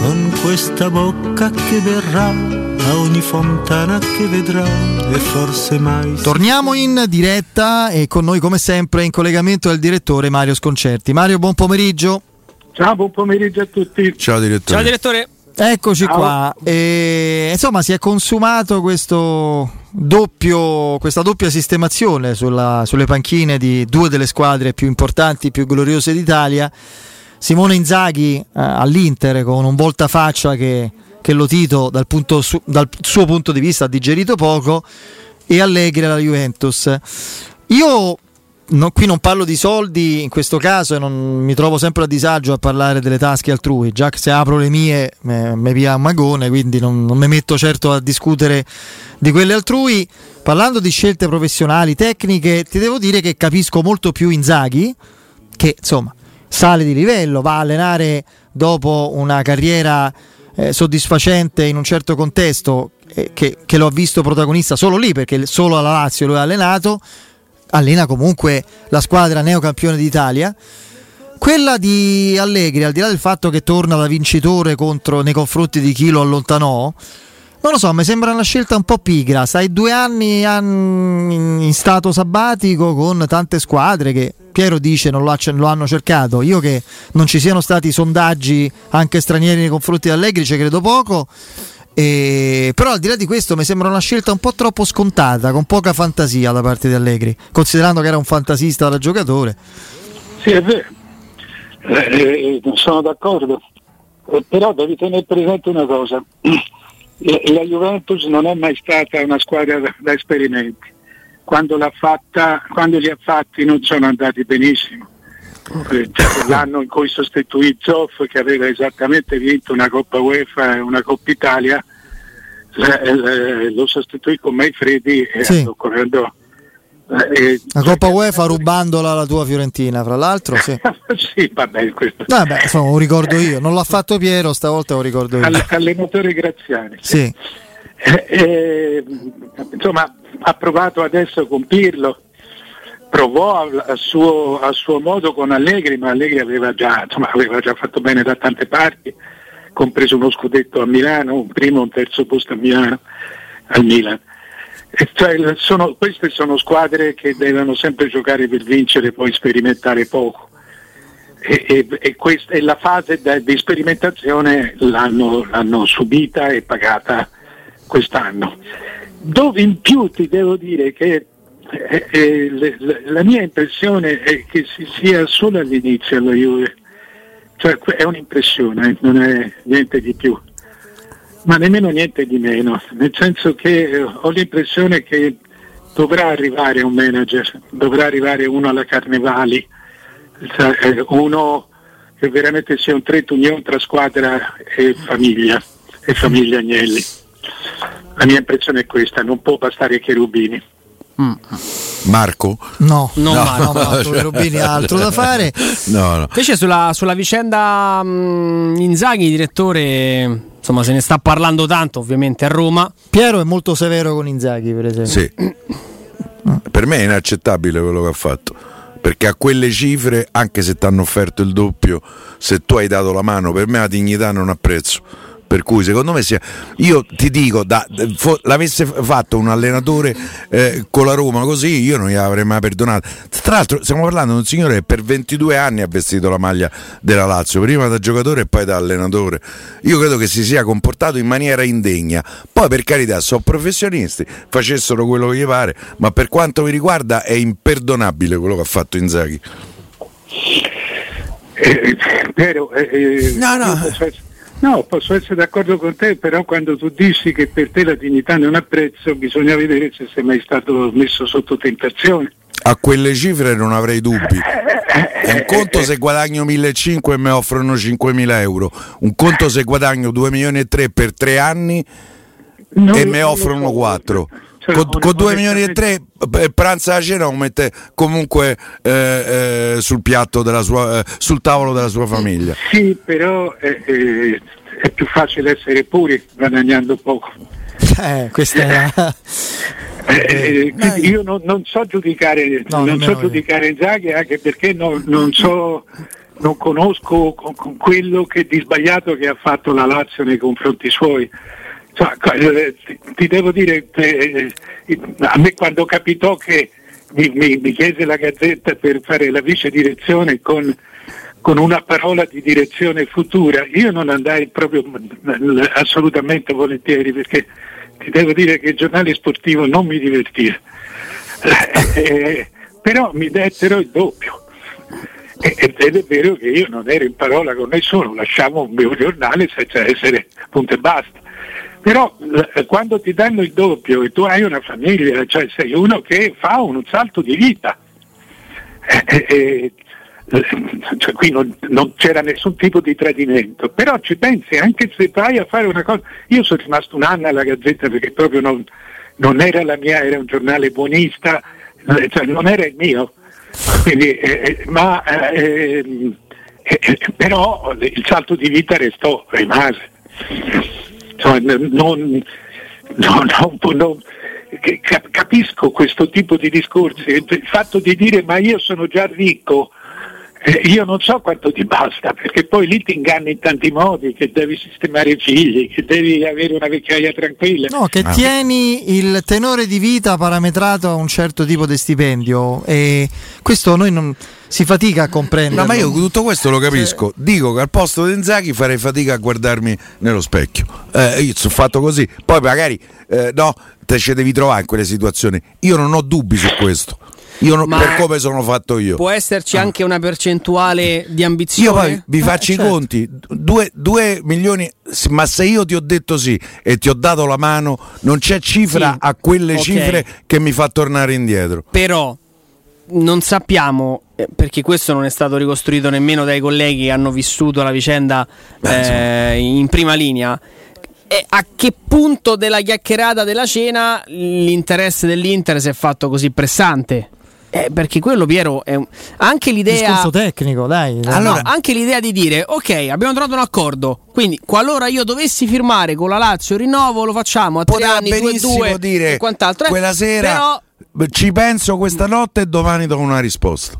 Con questa bocca che verrà a ogni fontana che vedrà e forse mai. Torniamo in diretta e con noi come sempre in collegamento è il direttore Mario Sconcerti. Mario, buon pomeriggio. Ciao, buon pomeriggio a tutti. Ciao direttore. Ciao direttore. Eccoci Ciao. qua. E, insomma, si è consumato questo doppio, questa doppia sistemazione sulla, sulle panchine di due delle squadre più importanti, più gloriose d'Italia. Simone Inzaghi eh, all'Inter con un voltafaccia che, che lo Tito dal, punto su, dal suo punto di vista ha digerito poco e Allegri alla Juventus. Io no, qui non parlo di soldi in questo caso e non mi trovo sempre a disagio a parlare delle tasche altrui. Già che se apro le mie mi via un magone, quindi non, non mi metto certo a discutere di quelle altrui. Parlando di scelte professionali, tecniche, ti devo dire che capisco molto più Inzaghi, che insomma sale di livello, va a allenare dopo una carriera eh, soddisfacente in un certo contesto eh, che, che, lo ha visto protagonista solo lì perché solo alla Lazio lo ha allenato allena comunque la squadra neocampione d'Italia. Quella di Allegri, al di là del fatto che torna da vincitore contro, nei confronti di chi lo allontanò, non lo so, mi sembra una scelta un po' pigra. Stai due anni in stato sabbatico con tante squadre che Piero dice non lo, hanno cercato. Io che non ci siano stati sondaggi anche stranieri nei confronti di Allegri ci credo poco. E, però al di là di questo mi sembra una scelta un po' troppo scontata, con poca fantasia da parte di Allegri, considerando che era un fantasista da giocatore. Sì, è vero, eh, eh, sono d'accordo, eh, però devi tenere presente una cosa, la Juventus non è mai stata una squadra da, da esperimenti, quando, l'ha fatta, quando li ha fatti non sono andati benissimo. Eh, cioè, l'anno in cui sostituì Zoff che aveva esattamente vinto una Coppa UEFA e una Coppa Italia lo sostituì con Maifredi e sì. correndo eh, la Coppa UEFA rubandola alla tua Fiorentina, fra l'altro. Sì, sì vabbè, questo. Vabbè, insomma, lo ricordo io. Non l'ha fatto Piero, stavolta lo ricordo io. All- allenatore Graziani. Sì. Eh, eh, insomma, ha provato adesso con Pirlo provò a, a, suo, a, suo, modo con Allegri, ma Allegri aveva già, insomma, aveva già, fatto bene da tante parti, compreso uno scudetto a Milano, un primo e un terzo posto a Milano, al Milan. Cioè, sono, queste sono squadre che devono sempre giocare per vincere e poi sperimentare poco. E, e, e, questa, e la fase di sperimentazione l'hanno, l'hanno subita e pagata quest'anno. Dove in più ti devo dire che eh, eh, le, le, la mia impressione è che si sia solo all'inizio alla Juve, cioè è un'impressione, non è niente di più, ma nemmeno niente di meno, nel senso che eh, ho l'impressione che dovrà arrivare un manager, dovrà arrivare uno alla Carnevali, eh, uno che veramente sia un tretto unione tra squadra e famiglia, e famiglia Agnelli. La mia impressione è questa, non può bastare Cherubini. Mm. Marco? No, no, no, no, no cioè... Rubini ha altro da fare. No, no. Invece sulla, sulla vicenda um, Inzaghi, direttore, insomma se ne sta parlando tanto ovviamente a Roma. Piero è molto severo con Inzaghi, per esempio. Sì. per me è inaccettabile quello che ha fatto. Perché a quelle cifre, anche se ti hanno offerto il doppio, se tu hai dato la mano, per me la dignità non ha prezzo per cui secondo me sia, io ti dico da, fo, l'avesse fatto un allenatore eh, con la Roma così io non gli avrei mai perdonato. Tra l'altro stiamo parlando di un signore che per 22 anni ha vestito la maglia della Lazio prima da giocatore e poi da allenatore. Io credo che si sia comportato in maniera indegna. Poi per carità sono professionisti facessero quello che gli pare ma per quanto mi riguarda è imperdonabile quello che ha fatto Inzaghi. Eh, però, eh, eh no no No, posso essere d'accordo con te, però quando tu dici che per te la dignità non ha prezzo, bisogna vedere se sei mai stato messo sotto tentazione. a quelle cifre non avrei dubbi. È un conto se guadagno 1.500 e mi offrono 5.000 euro, un conto se guadagno 2 milioni e 3 per 3 anni Non- e mi offrono so. 4. Con, con 2 milioni e onestamente- 3 per pranzo a cena lo mette comunque eh, eh, sul piatto della sua, eh, sul tavolo della sua famiglia. Sì, però eh, eh, è più facile essere puri guadagnando poco. Eh, questa è la... Eh, eh, io non, non so giudicare, No, non so giudicare Inzaghi anche perché non, non so, non conosco con- con quello che di sbagliato che ha fatto la Lazio nei confronti suoi. Eh, ti, devo dire, eh, eh, a me quando capitò che mi, mi- mi chiese la Gazzetta per fare la vice direzione con, con una parola di direzione futura, io non andai proprio assolutamente volentieri perché ti devo dire che il giornale sportivo non mi divertiva, Eh, però mi dettero il doppio. Ed è vero che io non ero in parola con nessuno, lasciavo un mio giornale senza essere punto e basta. Però eh, quando ti danno il doppio e tu hai una famiglia, cioè sei uno che fa un salto di vita, eh, eh, eh, cioè, qui non, non c'era nessun tipo di tradimento, però ci pensi anche se vai a fare una cosa. Io sono rimasto un anno alla Gazzetta perché proprio non, non era la mia, era un giornale buonista, cioè non era il mio. Quindi, eh, ma, eh, eh, eh, però il salto di vita restò, rimase. N- non, no, no, non- cap- capisco questo tipo di discorsi, il fatto di dire ma io sono già ricco, eh, io non so quanto ti basta, perché poi lì ti inganni in tanti modi, che devi sistemare i figli, che devi avere una vecchiaia tranquilla. No, che Ah. tieni il tenore di vita parametrato a un certo tipo di stipendio e questo noi non si fatica a comprendere. No, ma io tutto questo lo capisco. Dico che al posto di Inzaghi farei fatica a guardarmi nello specchio. Eh, io sono fatto così. Poi magari eh, no, te ci devi trovare in quelle situazioni. Io non ho dubbi su questo. Io non- Ma- per come sono fatto io. Può esserci anche una percentuale di Io ambizione? poi vi Eh, faccio certo. i conti, 2 milioni, ma se io ti ho detto sì e ti ho dato la mano, non c'è cifra Sì, a quelle ok. cifre che mi fa tornare indietro. Però non sappiamo, eh, perché questo non è stato ricostruito nemmeno dai colleghi che hanno vissuto la vicenda Beh, eh, in prima linea. E a che punto della chiacchierata della cena l'interesse dell'Inter si è fatto così pressante? Eh, perché quello, Piero, è un- anche l'idea. discorso tecnico, dai. Allora, anche l'idea di dire, ok, abbiamo trovato un accordo, quindi qualora io dovessi firmare con la Lazio rinnovo, lo facciamo a tre Poteva anni, due, due dire e quant'altro. Eh, quella sera Però, ci penso questa notte e domani do una risposta.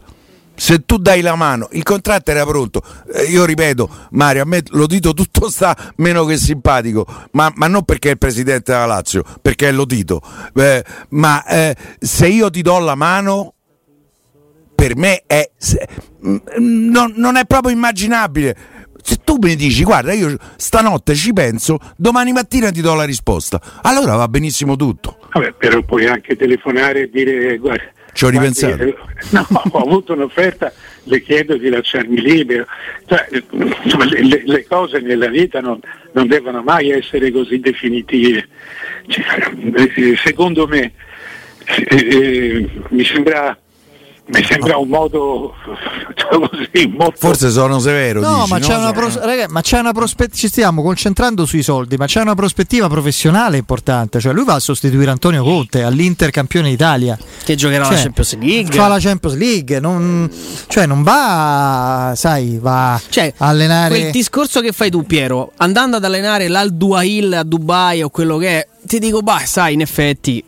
Se tu dai la mano, il contratto era pronto. Eh, io ripeto, Mario, a me lo dito tutto sta meno che simpatico, ma, ma non perché è il presidente della Lazio, perché è lo dito. Eh, ma eh, se io ti do la mano, per me è se- mm, non, non è proprio immaginabile. Se tu mi dici, guarda, io stanotte ci penso, domani mattina ti do la risposta, allora va benissimo tutto. Vabbè, però puoi anche telefonare e dire guarda. Ci ho ripensato. eh, No, ho avuto un'offerta, le chiedo di lasciarmi libero. Cioè, eh, insomma, le, le- cose nella vita non, non devono mai essere così definitive. Cioè, eh, secondo me eh, eh, mi sembra mi sembra un modo cioè, così, molto Forse sono severo. No, dici, ma, c'è una pros- raga, ma c'è una prospettiva. Ci stiamo concentrando sui soldi, ma c'è una prospettiva professionale importante. Cioè, lui va a sostituire Antonio Conte all'Inter campione d'Italia. che giocherà Cioè, la Champions League. Fa la Champions League, non, cioè non va, sai, va Cioè, a allenare. quel discorso che fai tu, Piero, andando ad allenare l'Al Duail a Dubai o quello che è, ti dico, bah, sai, in effetti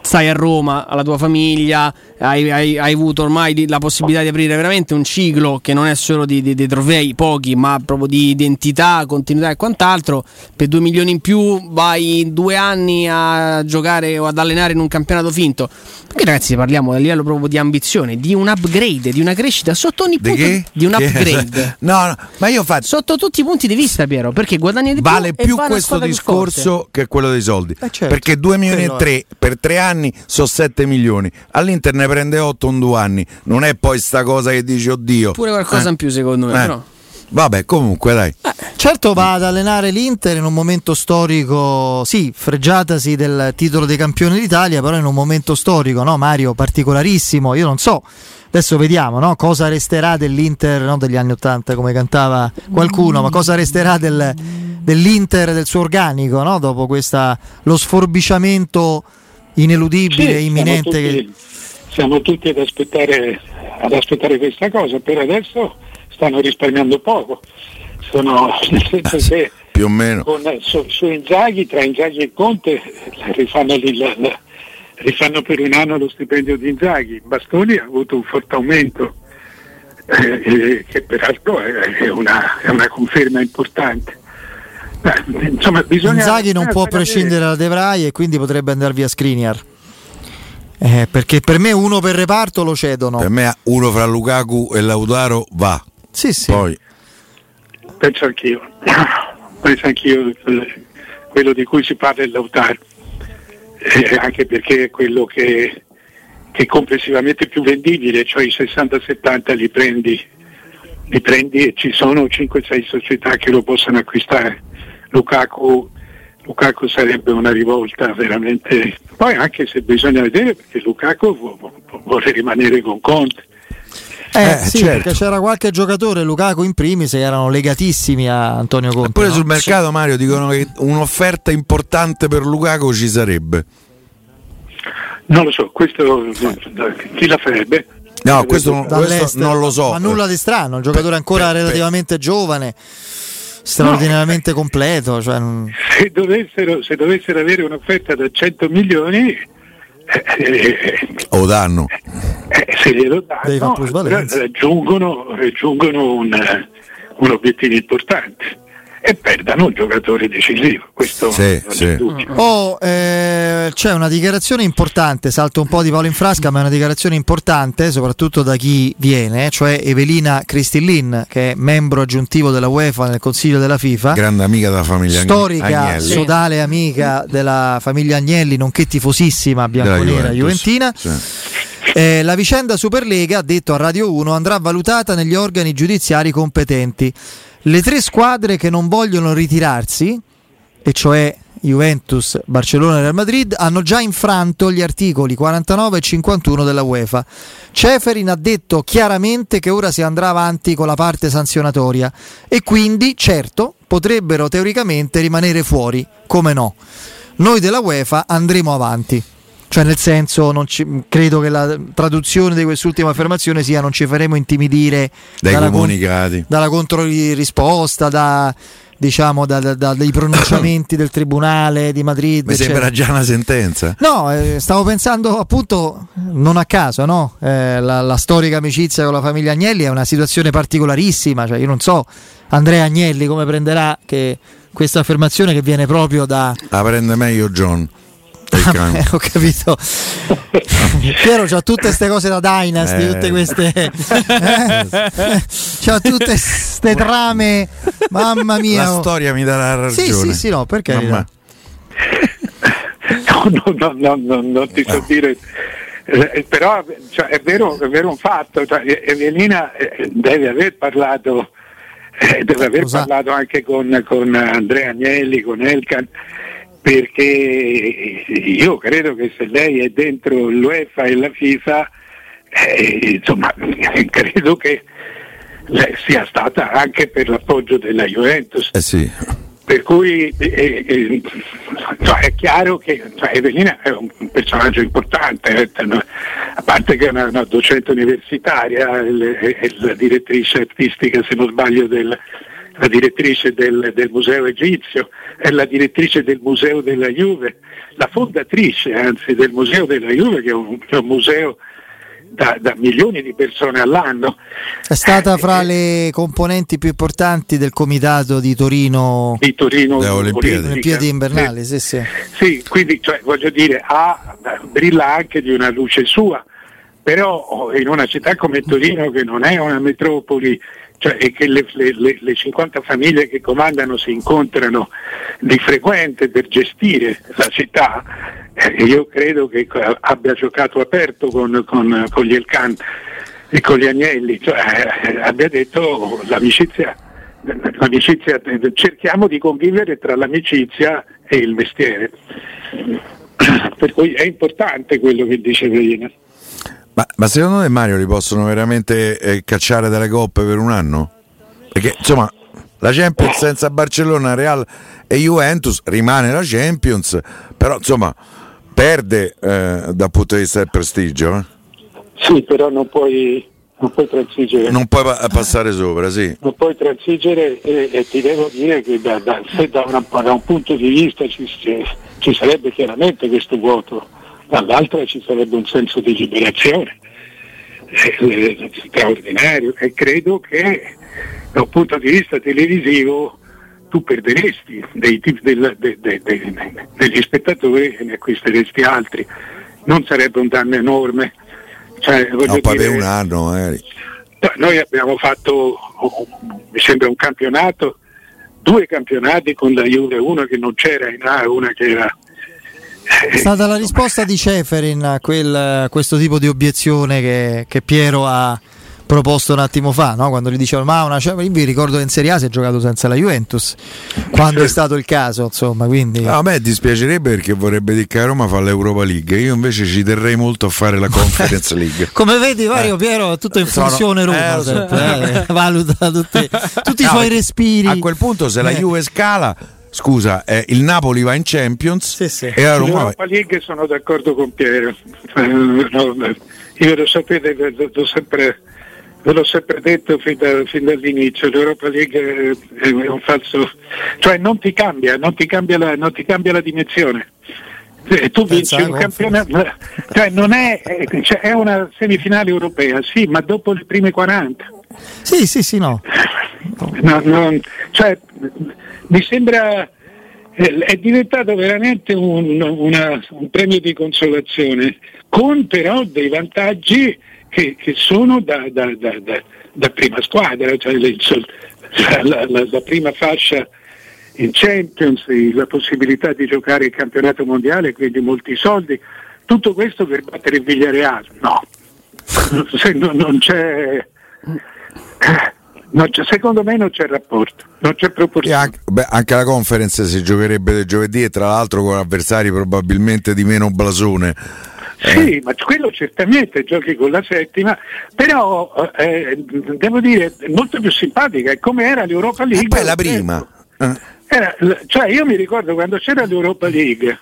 stai a Roma, alla tua famiglia, hai, hai- hai avuto ormai di- la possibilità di aprire veramente un ciclo che non è solo di, di- di trofei, pochi, ma proprio di identità, continuità e quant'altro. Per due milioni in più vai due anni a giocare o ad allenare in un campionato finto. Perché ragazzi parliamo a livello proprio di ambizione, di un upgrade, di una crescita sotto ogni Di punto che? di un upgrade. No, no, ma io faccio. Sotto tutti i punti di vista, Piero, perché guadagni di Vale più e più questo discorso che quello dei soldi. Eh, certo. Perché 2 milioni e 3 per 3 anni sono 7 milioni. All'Inter ne prende 8 in 2 anni. Non è poi sta cosa che dici oddio. Pure qualcosa Eh. in più, secondo me. Eh. Però. Vabbè, comunque dai. Certo va ad allenare l'Inter in un momento storico, sì, fregiatasi del titolo dei campioni d'Italia, però in un momento storico, no Mario, particolarissimo. Io non so, adesso vediamo no? cosa resterà dell'Inter, non degli anni Ottanta come cantava qualcuno, ma cosa resterà del, dell'Inter, del suo organico, no? dopo questa, lo sforbiciamento ineludibile, Sì, imminente. Siamo tutti, siamo tutti ad, aspettare, ad aspettare questa cosa. Per adesso stanno risparmiando poco. Sono, nel senso che Più o meno. con, su, su Inzaghi, tra Inzaghi e Conte, rifanno, la- la- rifanno per un anno lo stipendio di Inzaghi. Bastoni ha avuto un forte aumento, eh, eh, che peraltro è, è una, è una conferma importante. Eh, insomma, bisogna, Inzaghi non bisogna può prescindere da De Vrij e quindi potrebbe andare via Skriniar. Eh, perché per me uno per reparto lo cedono. Per me uno fra Lukaku e Lautaro va. Sì, sì. Poi Penso anch'io, penso anch'io eh, quello di cui si parla è Lautaro, Eh, anche perché è quello che, che è complessivamente più vendibile, cioè i 60-70 li prendi, li prendi e ci sono 5-6 società che lo possono acquistare. Lukaku, Lukaku sarebbe una rivolta veramente, poi anche se bisogna vedere perché Lukaku vu- vu- vuole rimanere con Conte. Eh, Eh, sì, certo. perché c'era qualche giocatore, Lukaku in primis, che erano legatissimi a Antonio Conte. pure no? sul mercato Mario dicono che un'offerta importante per Lukaku ci sarebbe. Non lo so, questo chi la farebbe? No, questo questo non lo so. Ma nulla di strano, un giocatore ancora per- per- relativamente giovane, straordinariamente completo. Cioè, non- Se dovessero, se dovessero avere un'offerta da 100 milioni, eh, eh, O danno. eh, se glielo danno, raggiungono, raggiungono un, eh, un obiettivo importante e perdano un giocatore decisivo. Questo Sì, sì. dubbio. Oh, eh, c'è una dichiarazione importante, salto un po' di Paolo in frasca, ma è una dichiarazione importante soprattutto da chi viene, cioè Evelina Cristillin, che è membro aggiuntivo della UEFA nel Consiglio della FIFA. Grande amica della famiglia storica, Agnelli. sodale amica della famiglia Agnelli, nonché tifosissima bianconera Juventus. juventina. Sì. Eh, la vicenda Superlega, ha detto a Radio 1, andrà valutata negli organi giudiziari competenti. Le tre squadre che non vogliono ritirarsi, e cioè Juventus, Barcellona e Real Madrid, hanno già infranto gli articoli 49 e 51 della UEFA. Ceferin ha detto chiaramente che ora si andrà avanti con la parte sanzionatoria e quindi, certo, potrebbero teoricamente rimanere fuori, come no. Noi della UEFA andremo avanti. Cioè, nel senso, non ci- credo che la traduzione di quest'ultima affermazione sia non ci faremo intimidire Dai dalla comunicati. dalla controrisposta, da, diciamo, da, da- da- dai pronunciamenti del Tribunale di Madrid. Mi eccetera. sembra già una sentenza. No, eh, stavo pensando appunto, non a caso, no? Eh, la, la storica amicizia con la famiglia Agnelli è una situazione particolarissima, cioè io non so Andrea Agnelli come prenderà che questa affermazione che viene proprio da... La prende meglio John. Del cane. Eh, ho capito. Piero c'ha tutte queste cose da Dynasty, Eh. tutte queste. eh, c'ha tutte queste trame. Mamma mia. La storia mi dà la Sì, ragione. sì, sì, no, per carità. Mamma. No, no, no, no, no, non ti so dire. Eh, però cioè, è, vero, è vero un fatto, cioè, Evelina eh, deve aver parlato, eh, deve aver parlato anche con, con Andrea Agnelli, con Elkan, perché io credo che se lei è dentro l'UEFA e la FIFA, eh, insomma, credo che lei sia stata anche per l'appoggio della Juventus. Eh sì. Per cui eh, eh, cioè, è chiaro che cioè, Evelina è un personaggio importante, eh, a parte che è una, una docente universitaria, è la direttrice artistica, se non sbaglio, del, la direttrice del, del museo egizio, è la direttrice del museo della Juve, la fondatrice anzi del museo della Juve, che è un, che è un museo da, da milioni di persone all'anno. È stata fra le componenti più importanti del comitato di Torino di Torino Le Olimpiadi. Olimpiadi invernali. Sì. Sì, sì. Sì, quindi cioè, voglio dire, ha, brilla anche di una luce sua, però oh, in una città come Torino che non è una metropoli cioè, e che le, le- le- le 50 famiglie che comandano si incontrano di frequente per gestire la città, eh, io credo che abbia giocato aperto con, con, con gli Elkan e con gli Agnelli, cioè, eh, abbia detto l'amicizia l'amicizia, cerchiamo di convivere tra l'amicizia e il mestiere. Per cui è importante quello che dice prima. Ma, ma, secondo te Mario li possono veramente eh, cacciare dalle coppe per un anno? Perché insomma la Champions senza Barcellona, Real e Juventus rimane la Champions, però insomma perde eh, dal punto di vista del prestigio. Eh? Sì, però non puoi, non puoi transigere. Non puoi pa- passare sopra, sì. Non puoi transigere e, e ti devo dire che da, da, se da, una, da un punto di vista ci, ci sarebbe chiaramente questo vuoto, dall'altro ci sarebbe un senso di liberazione eh, straordinario e credo che da un punto di vista televisivo tu perderesti dei, del, de, de, de, degli spettatori e ne acquisteresti altri. Non sarebbe un danno enorme. Cioè, no, per un anno magari. Noi abbiamo fatto, mi sembra, un campionato, due campionati con la Juve, uno che non c'era in A e una che era è stata la risposta di Ceferin a, quel, a questo tipo di obiezione che, che, Piero ha proposto un attimo fa, no? quando gli dicevano ma una Ceferin, vi ricordo che in Serie A si è giocato senza la Juventus, quando è stato il caso, insomma, quindi... A me dispiacerebbe perché vorrebbe dire che a Roma fa l'Europa League, io invece ci terrei molto a fare la Conference League. Come vedi Mario eh. Piero tutto in funzione Sono... Roma, eh, sempre, eh, valuta tutti, tutti no, i suoi respiri. A quel punto se la eh. Juve scala scusa, eh, il Napoli va in Champions sì, sì. e la Roma L'Europa League sono d'accordo con Piero. Eh, io lo sapete, l'ho sempre, ve l'ho sempre detto fin, da, fin, dall'inizio, l'Europa League è un falso, cioè non ti cambia, non ti cambia la, ti cambia la dimensione. Eh, tu vinci un campionato, cioè non è, cioè è una semifinale europea, sì, ma dopo le prime 40. Sì, sì, sì, no. no, no cioè, mi sembra eh, è diventato veramente un, una, un, premio di consolazione, con però dei vantaggi che, che sono da, da, da, da, prima squadra, cioè la, la, la, prima fascia in Champions, la possibilità di giocare il campionato mondiale, quindi molti soldi, tutto questo per battere il Villareal? No, non, non c'è secondo me non c'è rapporto, non c'è proporzione. Anche, beh, anche, la conference si giocherebbe del giovedì e tra l'altro con avversari probabilmente di meno blasone. Sì, eh. ma quello certamente giochi con la settima, però eh, devo dire molto più simpatica, è come era l'Europa League. E poi la prima. Eh. Era, cioè io mi ricordo quando c'era l'Europa League, eh, eh,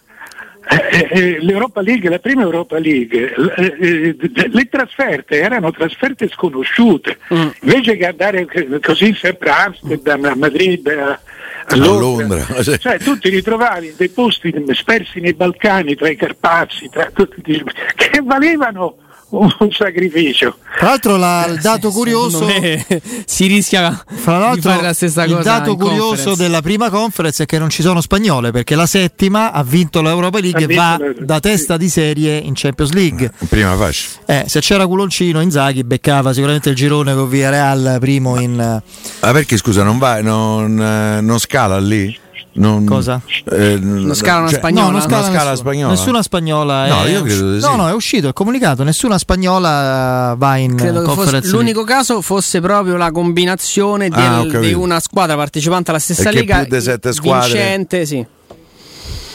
L'Europa League, la prima Europa League, eh, le trasferte erano trasferte sconosciute, mm. invece che andare così sempre a Amsterdam, a Madrid, a, a Londra, a Londra. cioè tu ti ritrovavi in dei posti spersi nei Balcani, tra i Carpazi, tra, che valevano un sacrificio. Tra l'altro la, il dato curioso si rischia di fare la stessa cosa. Il dato curioso della prima conference è che non ci sono spagnole perché la settima ha vinto l'Europa League e va la... da testa di serie in Champions League. Prima fascia. Eh, se c'era culoncino Inzaghi beccava sicuramente il girone con Via Real primo in Ah perché scusa, non va non, eh, non scala lì? Non, Cosa? Eh, non scala una cioè, spagnola? No, non scala, non scala spagnola. Nessuna spagnola. No, io credo di sì. No, no, è uscito, è comunicato. Nessuna spagnola va in credo conference. L'unico caso fosse proprio la combinazione del, ah, di una squadra partecipante alla stessa Perché lega. Più di sette squadre. Vincente, sì.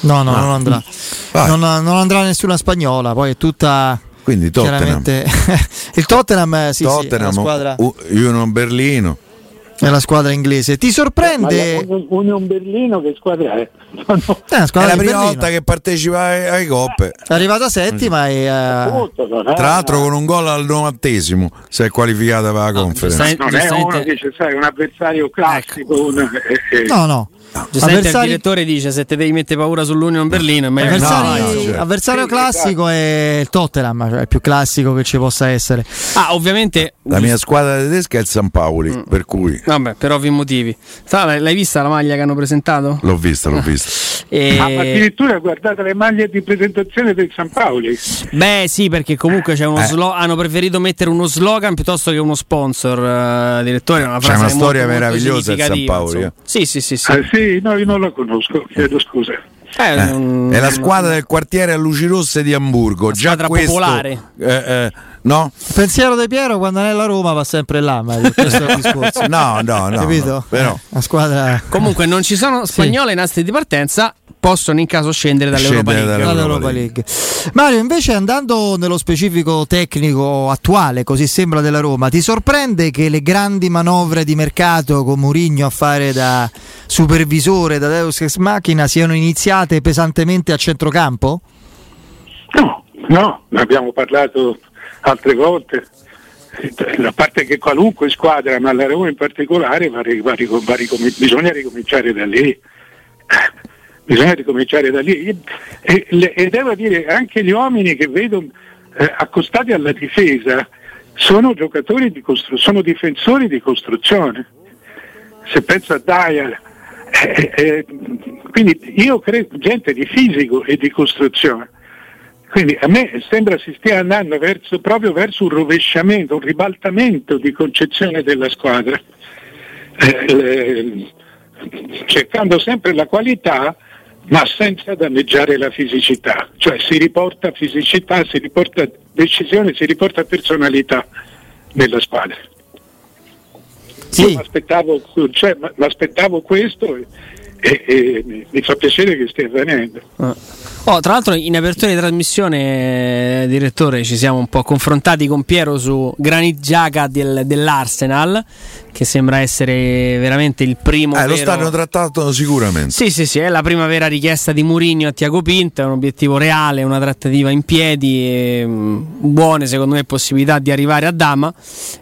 No, no, ah. non andrà. Non, non, andrà nessuna spagnola. Poi è tutta. Quindi Tottenham. il Tottenham, sì, Tottenham, sì, squadra... Union Berlino nella squadra inglese. Ti sorprende? Ma Union Berlino che squadra è? No, no. Eh, è la prima volta che partecipa ai, ai coppe. È arrivata settima e uh... tra l'altro con un gol al novantesimo si è qualificata per la conferenza. Non è uno che sai, un avversario classico. Ecco. Un, eh, eh. No, no. Giustamente avversari... il direttore dice se te devi mettere paura sull'Union Berlino è meglio avversari... no, cioè. avversario classico è il Tottenham cioè il più classico che ci possa essere ah ovviamente la mia squadra tedesca è il San Paoli mm. per cui vabbè per ovvi motivi l'hai vista la maglia che hanno presentato? l'ho vista l'ho vista e... ah, addirittura guardate le maglie di presentazione del San Paoli beh sì perché comunque c'è uno eh. slo- hanno preferito mettere uno slogan piuttosto che uno sponsor uh, direttore una c'è una storia molto, meravigliosa del San Paoli eh. sì sì sì, sì. Ah, sì no, io non la conosco, chiedo scusa. Eh, eh, è la squadra del quartiere a luci rosse di Hamburgo. Già questo, popolare. Eh, eh, No? Il pensiero di Piero quando è la Roma va sempre là, Mario. Questo è il discorso. No, no, no. Capito? no, però. Eh, La squadra Comunque non ci sono spagnole in asti di partenza, possono in caso scendere dall'Europa Scendere League. dalle- dall'Europa League. Mario, invece andando nello specifico tecnico attuale, così sembra della Roma, ti sorprende che le grandi manovre di mercato con Mourinho a fare da supervisore, da Deus Ex Machina siano iniziate pesantemente a centrocampo? No, no, ne abbiamo parlato altre volte. A parte che qualunque squadra, ma la Roma in particolare, va va va bisogna ricominciare da lì. Bisogna ricominciare da lì. E, le- e devo dire, anche gli uomini che vedo eh, accostati alla difesa sono giocatori di costru- sono difensori di costruzione. Se penso a Dyer, eh, eh, quindi io credo gente di fisico e di costruzione. Quindi a me sembra si stia andando verso, proprio verso un rovesciamento, un ribaltamento di concezione della squadra, Eh, le- cercando sempre la qualità ma senza danneggiare la fisicità, cioè si riporta fisicità, si riporta decisione, si riporta personalità nella squadra. Io Sì, mi aspettavo, cioè, m'aspettavo questo e, e- mi- fa piacere che stia avvenendo. Oh, tra l'altro in apertura di trasmissione, eh, direttore, ci siamo un po' confrontati con Piero su Granit Xhaka del- dell'Arsenal, che sembra essere veramente il primo Eh, lo vero- stanno trattando sicuramente. Sì, sì, sì, è la prima vera richiesta di Mourinho a Tiago Pinto, è un obiettivo reale, una trattativa in piedi, e, mh, buone secondo me possibilità di arrivare a Dama.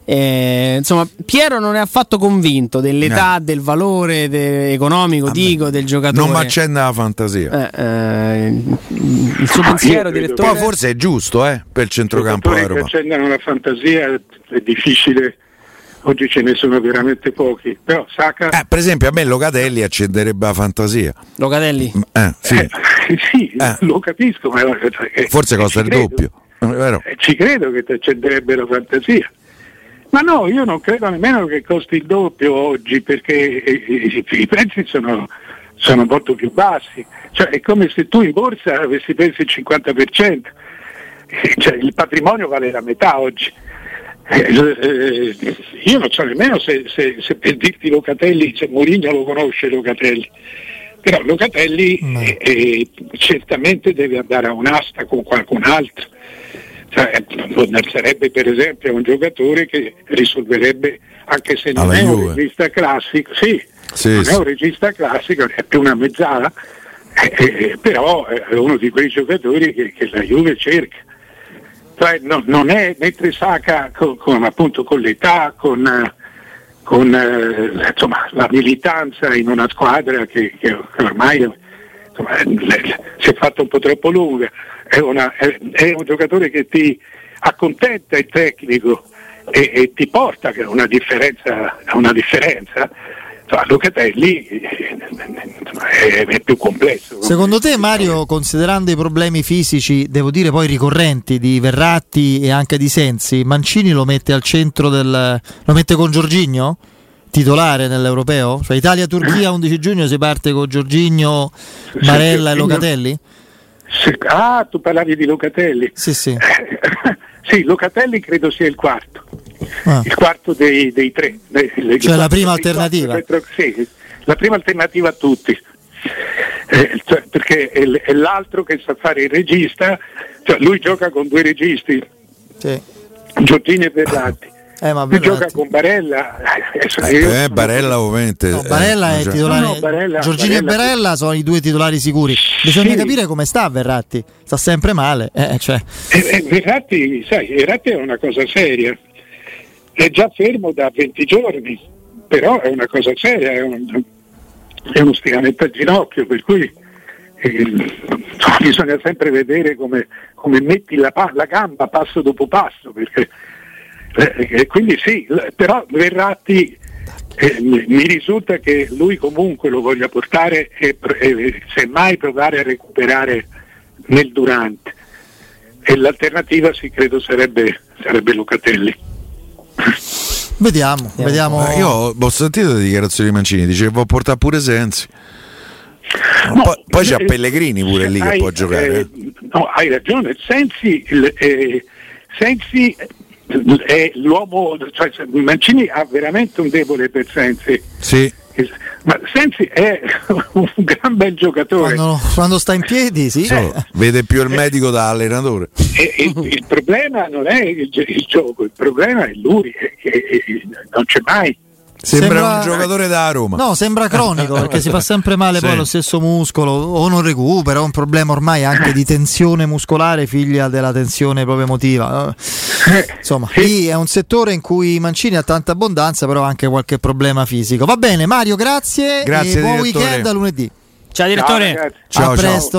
Eh, insomma, Piero non è affatto convinto dell'età, del valore de- economico, dico, del giocatore. Non mi accende la fantasia. Eh, eh, il suo No, pensiero, direttore? Poi forse è giusto, eh, per il centrocampo Roma. accendano la fantasia è difficile, oggi ce ne sono veramente pochi, però Saka... Eh, per esempio, a me Locatelli accenderebbe la fantasia. Locatelli? Eh, sì. Eh, sì, Eh. lo capisco, ma eh, Forse eh, costa ci il credo. doppio. Eh, ci credo che ti accenderebbe la fantasia. Ma no, io non credo nemmeno che costi il doppio oggi perché i prezzi sono, sono molto più bassi. Cioè, è come se tu in borsa avessi perso il 50%. Eh, Cioè, il patrimonio vale la metà oggi. Eh, eh, io non so nemmeno se, se- se per dirti Locatelli, se Mourinho lo conosce Locatelli, però Locatelli eh, eh, certamente deve andare a un'asta con qualcun altro. Cioè, non sarebbe per esempio un giocatore che risolverebbe, anche se non Alla è un Juve. regista classico, sì, Sì, non sì. è un regista classico, è più una mezzala, eh, eh, però è uno di quei giocatori che, che la Juve cerca. Cioè, no- non è mentre Saka con, con, appunto, con l'età, con, con, eh, insomma, la militanza in una squadra che, che ormai insomma, si è fatta un po' troppo lunga, è, una- è- è un giocatore che ti accontenta il tecnico e, e ti porta a una differenza, una differenza. Insomma, Locatelli eh, insomma, è, è più complesso. Secondo te Mario, considerando i problemi fisici, devo dire poi ricorrenti di Verratti e anche di Sensi, Mancini lo mette al centro del... lo mette con Giorginio? Titolare nell'Europeo? Cioè Italia-Turchia 11 giugno si parte con Giorginio, Barella e Locatelli? Ah, tu parlavi di Locatelli. Sì, sì. sì, Locatelli credo sia il quarto, Ah. il quarto dei, dei tre. dei- dei Cioè la quattro- prima quattro alternativa. centro- sì, la prima alternativa a tutti. Eh, cioè, perché è, è l'altro che sa fare il regista, cioè lui gioca con due registi, Sì. Giorgini e Verratti. Eh, ma Lui gioca con Barella. eh, Eh, eh, Barella ovviamente. No, eh, Barella è cioè- titolare. No, no, Barella- Giorgini e Barella- Barella sono i due titolari sicuri. Bisogna Sì. capire come sta Verratti. Sta sempre male. Eh, cioè. Eh, eh, Verratti, sai, Verratti è una cosa seria, è già fermo da 20 giorni, però è una cosa seria, è, un- è uno stiramento al ginocchio, per cui eh, bisogna sempre vedere come, come metti la, la gamba passo dopo passo, perché, eh, quindi sì, però Verratti eh, mi risulta che lui comunque lo voglia portare e, e semmai provare a recuperare nel durante e l'alternativa sì credo sarebbe, sarebbe Locatelli. Vediamo, vediamo. Eh, Io ho, ho sentito le dichiarazioni di Mancini, dice che può portare pure Sensi. No, poi, poi c'è eh, Pellegrini pure lì che hai- può giocare. eh, no, hai ragione, Sensi, eh, Sensi è l'uomo, cioè Mancini ha veramente un debole per Sensi. Sì. Ma Sensi è un gran bel giocatore. Quando, quando sta in piedi, sì. So, vede più il medico da allenatore. E, e, il problema non è il, il gioco, il problema è lui, che non c'è mai. Sembra, Sembra- un giocatore da Roma. No, sembra cronico perché si fa sempre male poi Sì. lo stesso muscolo o non recupera, è un problema ormai anche di tensione muscolare figlia della tensione proprio emotiva. Insomma, lì è un settore in cui Mancini ha tanta abbondanza, però ha anche qualche problema fisico. Va bene, Mario, grazie. Grazie, e buon direttore. weekend a lunedì. Ciao direttore. Ciao, ragazzi. Ciao, a ciao. presto.